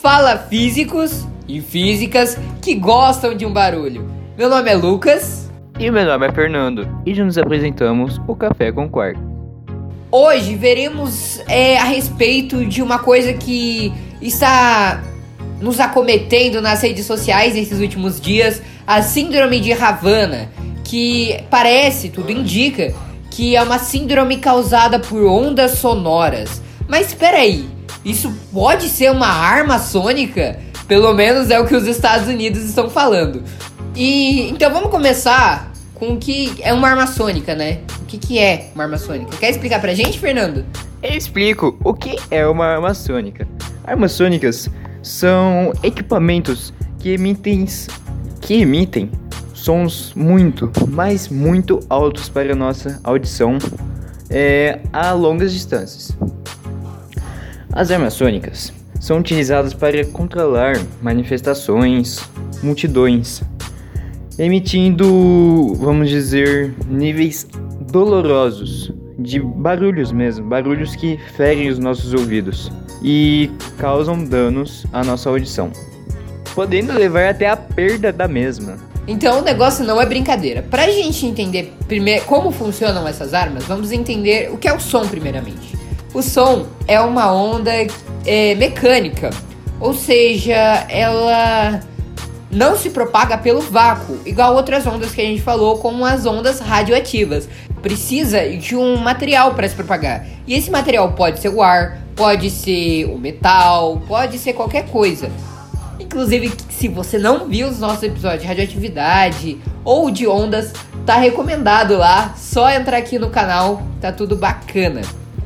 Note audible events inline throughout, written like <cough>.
Fala físicos e físicas que gostam de um barulho. Meu nome é Lucas. E meu nome é Fernando. E nos apresentamos o Café com Quarto. Hoje veremos é, a respeito de uma coisa que está nos acometendo nas redes sociais nesses últimos dias, a síndrome de Havana, que parece, tudo indica, que é uma síndrome causada por ondas sonoras. Mas espera aí, isso pode ser uma arma sônica? Pelo menos é o que os Estados Unidos estão falando. E então vamos começar com o que é uma arma sônica, né? O que, que é uma arma sônica? Quer explicar pra gente, Fernando? Eu explico o que é uma arma sônica. Armas sônicas são equipamentos que emitem, que emitem sons muito, mas muito altos para a nossa audição é, a longas distâncias. As armas sônicas são utilizadas para controlar manifestações, multidões, emitindo, vamos dizer, níveis dolorosos de barulhos mesmo, barulhos que ferem os nossos ouvidos e causam danos à nossa audição, podendo levar até a perda da mesma. Então o negócio não é brincadeira. Pra gente entender primeiro como funcionam essas armas, vamos entender o que é o som primeiramente. O som é uma onda é, mecânica, ou seja, ela não se propaga pelo vácuo, igual outras ondas que a gente falou, como as ondas radioativas. Precisa de um material para se propagar. E esse material pode ser o ar, pode ser o metal, pode ser qualquer coisa. Inclusive, se você não viu os nossos episódios de radioatividade ou de ondas, tá recomendado lá. Só entrar aqui no canal, tá tudo bacana.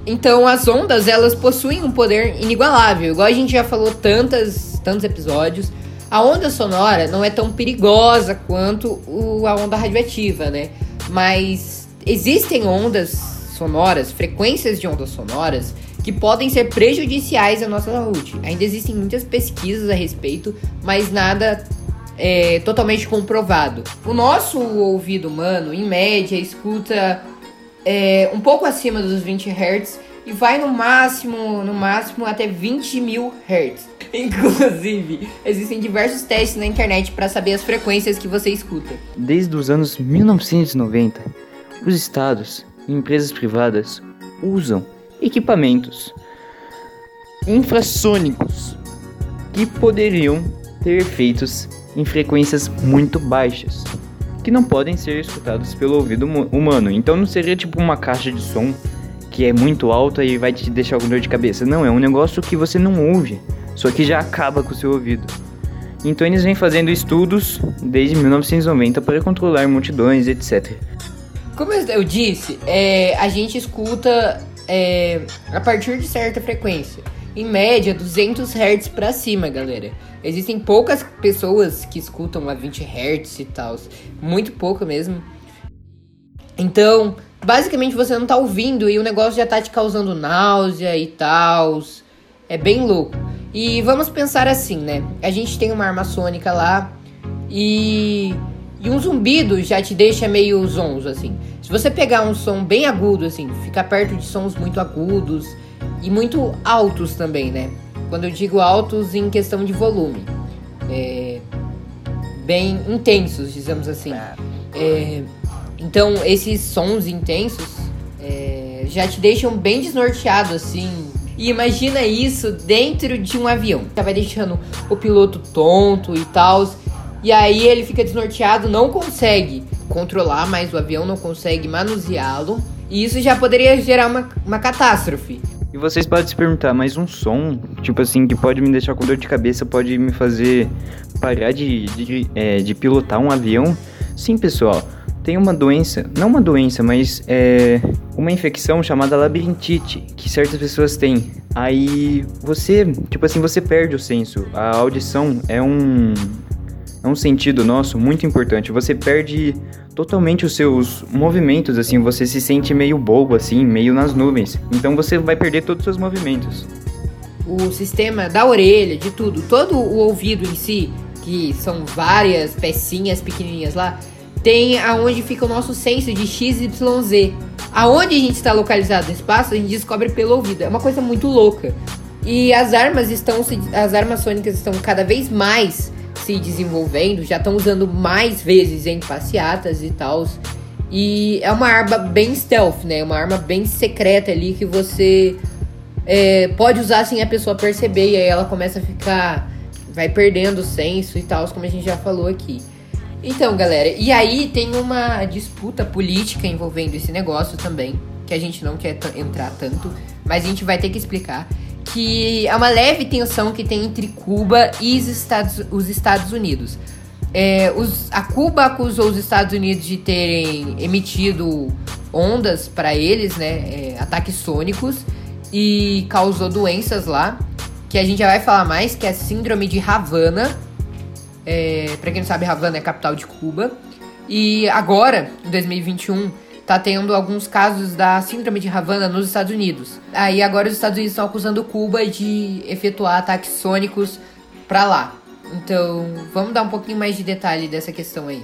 Então, as ondas, elas possuem um poder inigualável. Igual a gente já falou tantas, tantos episódios. A onda sonora não é tão perigosa quanto o, a onda radioativa, né? Mas existem ondas sonoras, frequências de ondas sonoras, que podem ser prejudiciais à nossa saúde. Ainda existem muitas pesquisas a respeito, mas nada é totalmente comprovado. O nosso ouvido humano, em média, escuta é, um pouco acima dos 20 Hz e vai no máximo, no máximo até 20 mil Hz. <laughs> Inclusive, existem diversos testes na internet para saber as frequências que você escuta. Desde os anos 1990, os estados e empresas privadas usam equipamentos infrassônicos que poderiam ter efeitos em frequências muito baixas, que não podem ser escutados pelo ouvido humano. Então não seria tipo uma caixa de som que é muito alta e vai te deixar com dor de cabeça. Não, é um negócio que você não ouve, só que já acaba com o seu ouvido. Então eles vêm fazendo estudos desde 1990 para controlar multidões, etc. Como eu disse, é, a gente escuta é, a partir de certa frequência. Em média, 200 Hz para cima, galera. Existem poucas pessoas que escutam a 20 Hz e tal. Muito pouco mesmo. Então, basicamente você não tá ouvindo e o negócio já tá te causando náusea e tal. É bem louco. E vamos pensar assim, né? A gente tem uma arma sônica lá e e um zumbido já te deixa meio zonzo, assim. Se você pegar um som bem agudo, assim, ficar perto de sons muito agudos e muito altos também, né? Quando eu digo altos em questão de volume. É, bem intensos, dizemos assim. É, então, esses sons intensos é, já te deixam bem desnorteado, assim. E imagina isso dentro de um avião. Já vai deixando o piloto tonto e tal. E aí ele fica desnorteado, não consegue controlar mais o avião, não consegue manuseá-lo. E isso já poderia gerar uma, uma catástrofe. E vocês podem se perguntar, mas um som, tipo assim, que pode me deixar com dor de cabeça, pode me fazer parar de, de, é, de pilotar um avião? Sim, pessoal. Tem uma doença, não uma doença, mas é uma infecção chamada labirintite, que certas pessoas têm. Aí você, tipo assim, você perde o senso. A audição é um é um sentido nosso muito importante. Você perde totalmente os seus movimentos, assim, você se sente meio bobo, assim, meio nas nuvens. Então você vai perder todos os seus movimentos. O sistema da orelha, de tudo, todo o ouvido em si, que são várias pecinhas pequenininhas lá, tem aonde fica o nosso senso de XYZ. Aonde a gente está localizado no espaço, a gente descobre pelo ouvido. É uma coisa muito louca. E as armas estão as armas sônicas estão cada vez mais se desenvolvendo, já estão usando mais vezes em passeatas e tal. E é uma arma bem stealth, né? Uma arma bem secreta ali que você é, pode usar sem a pessoa perceber e aí ela começa a ficar. vai perdendo o senso e tal, como a gente já falou aqui. Então, galera, e aí tem uma disputa política envolvendo esse negócio também, que a gente não quer entrar tanto, mas a gente vai ter que explicar que é uma leve tensão que tem entre Cuba e os Estados, os Estados Unidos. É, os, a Cuba acusou os Estados Unidos de terem emitido ondas para eles, né, é, ataques sônicos e causou doenças lá, que a gente já vai falar mais, que é a síndrome de Havana. É, para quem não sabe, Havana é a capital de Cuba. E agora, em 2021, tá tendo alguns casos da síndrome de Havana nos Estados Unidos. Aí agora os Estados Unidos estão acusando Cuba de efetuar ataques sônicos para lá. Então, vamos dar um pouquinho mais de detalhe dessa questão aí.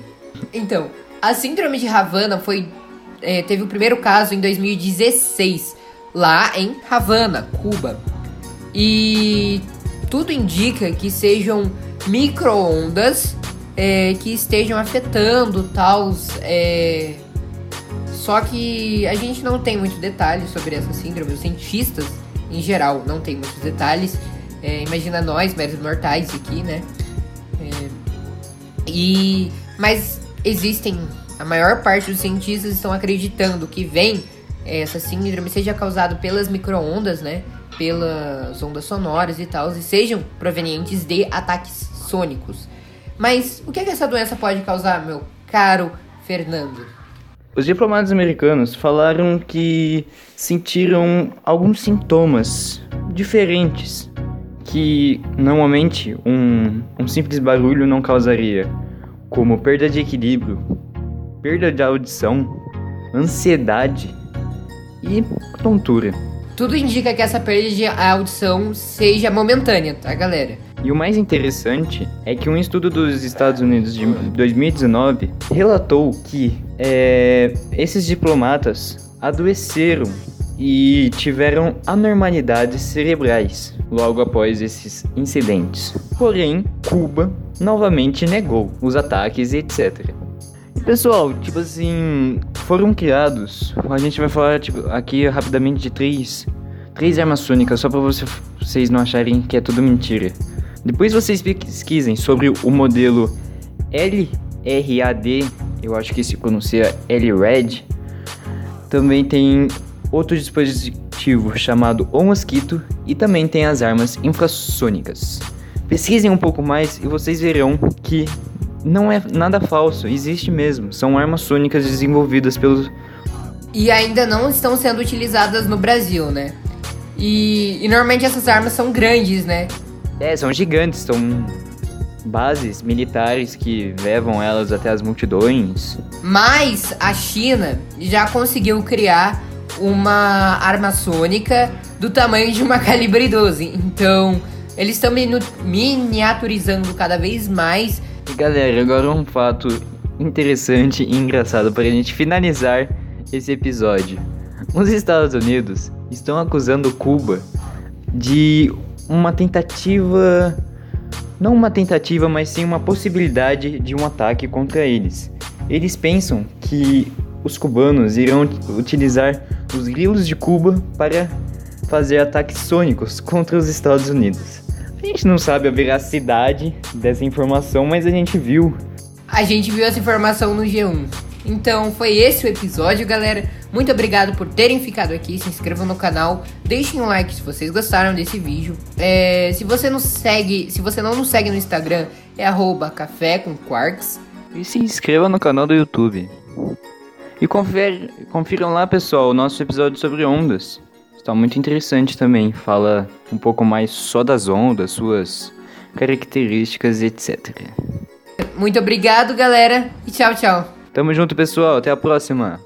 Então, a síndrome de Havana foi é, teve o primeiro caso em 2016 lá em Havana, Cuba. E tudo indica que sejam microondas é, que estejam afetando tal é, só que a gente não tem muito detalhes sobre essa síndrome. Os cientistas, em geral, não têm muitos detalhes. É, imagina nós, meros mortais aqui, né? É, e mas existem a maior parte dos cientistas estão acreditando que vem é, essa síndrome seja causado pelas microondas, né? Pelas ondas sonoras e tal, e sejam provenientes de ataques sônicos. Mas o que, é que essa doença pode causar, meu caro Fernando? Os diplomatas americanos falaram que sentiram alguns sintomas diferentes que normalmente um, um simples barulho não causaria, como perda de equilíbrio, perda de audição, ansiedade e tontura. Tudo indica que essa perda de audição seja momentânea, tá, galera? E o mais interessante é que um estudo dos Estados Unidos de 2019 relatou que é, esses diplomatas adoeceram e tiveram anormalidades cerebrais logo após esses incidentes. Porém, Cuba novamente negou os ataques e etc. E pessoal, tipo assim, foram criados. A gente vai falar tipo, aqui rapidamente de três, três armas só para você, vocês não acharem que é tudo mentira. Depois vocês pesquisem sobre o modelo LRAD, eu acho que se pronuncia LRAD. Também tem outro dispositivo chamado O Mosquito e também tem as armas infrassônicas. Pesquisem um pouco mais e vocês verão que não é nada falso, existe mesmo. São armas sônicas desenvolvidas pelos. E ainda não estão sendo utilizadas no Brasil, né? E, e normalmente essas armas são grandes, né? É, são gigantes, são bases militares que levam elas até as multidões. Mas a China já conseguiu criar uma arma sônica do tamanho de uma <laughs> calibre 12. Então, eles estão miniaturizando cada vez mais. E galera, agora um fato interessante e engraçado para a gente finalizar esse episódio. Os Estados Unidos estão acusando Cuba de uma tentativa. Não uma tentativa, mas sim uma possibilidade de um ataque contra eles. Eles pensam que os cubanos irão utilizar os grilos de Cuba para fazer ataques sônicos contra os Estados Unidos. A gente não sabe a veracidade dessa informação, mas a gente viu. A gente viu essa informação no G1. Então foi esse o episódio, galera. Muito obrigado por terem ficado aqui. Se inscrevam no canal, deixem um like se vocês gostaram desse vídeo. É, se você não segue, se você não nos segue no Instagram, é arroba café com quarks. E se inscreva no canal do YouTube. E confer, confiram lá, pessoal, o nosso episódio sobre ondas. Está muito interessante também. Fala um pouco mais só das ondas, suas características, etc. Muito obrigado, galera. E tchau, tchau. Tamo junto, pessoal. Até a próxima.